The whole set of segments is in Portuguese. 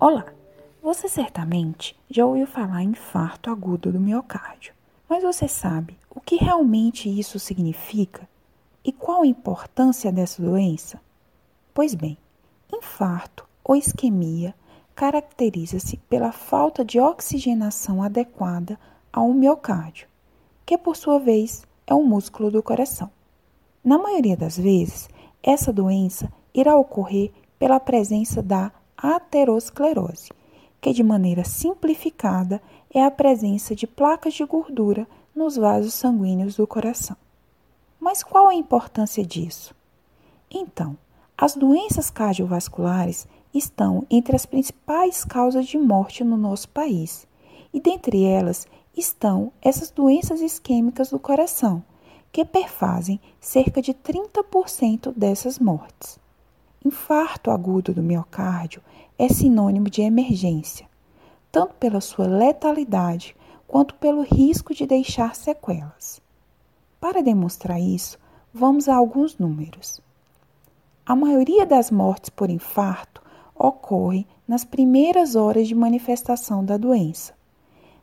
Olá! Você certamente já ouviu falar em infarto agudo do miocárdio, mas você sabe o que realmente isso significa e qual a importância dessa doença? Pois bem, infarto ou isquemia caracteriza-se pela falta de oxigenação adequada ao miocárdio, que por sua vez é o músculo do coração. Na maioria das vezes, essa doença irá ocorrer pela presença da aterosclerose, que de maneira simplificada é a presença de placas de gordura nos vasos sanguíneos do coração. Mas qual a importância disso? Então, as doenças cardiovasculares estão entre as principais causas de morte no nosso país, e dentre elas estão essas doenças isquêmicas do coração, que perfazem cerca de 30% dessas mortes. Infarto agudo do miocárdio é sinônimo de emergência, tanto pela sua letalidade quanto pelo risco de deixar sequelas. Para demonstrar isso, vamos a alguns números. A maioria das mortes por infarto ocorre nas primeiras horas de manifestação da doença,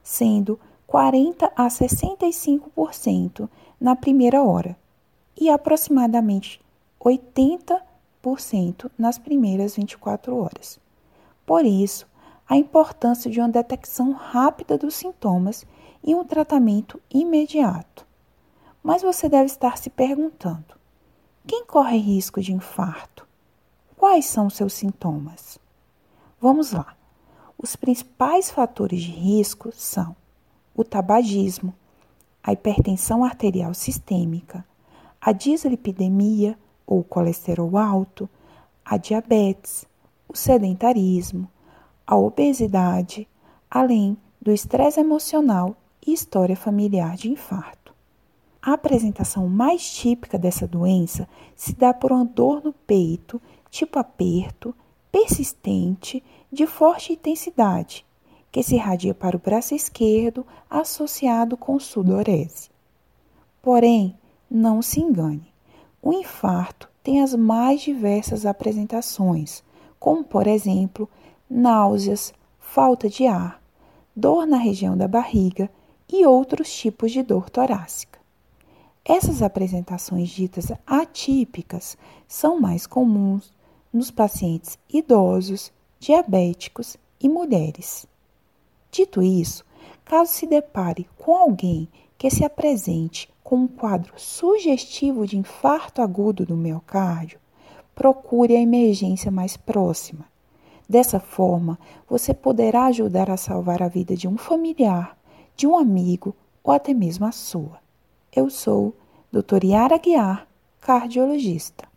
sendo 40 a 65% na primeira hora e aproximadamente 80% nas primeiras 24 horas. Por isso, a importância de uma detecção rápida dos sintomas e um tratamento imediato. Mas você deve estar se perguntando: quem corre risco de infarto? Quais são seus sintomas? Vamos lá. Os principais fatores de risco são o tabagismo, a hipertensão arterial sistêmica, a dislipidemia ou colesterol alto, a diabetes, o sedentarismo, a obesidade, além do estresse emocional e história familiar de infarto. A apresentação mais típica dessa doença se dá por uma dor no peito, tipo aperto, persistente, de forte intensidade, que se irradia para o braço esquerdo, associado com sudorese. Porém, não se engane, o infarto tem as mais diversas apresentações, como, por exemplo, náuseas, falta de ar, dor na região da barriga e outros tipos de dor torácica. Essas apresentações ditas atípicas são mais comuns nos pacientes idosos, diabéticos e mulheres. Dito isso, caso se depare com alguém que se apresente com um quadro sugestivo de infarto agudo do miocárdio, procure a emergência mais próxima. Dessa forma, você poderá ajudar a salvar a vida de um familiar, de um amigo ou até mesmo a sua. Eu sou Dr. Yara Guiar, cardiologista.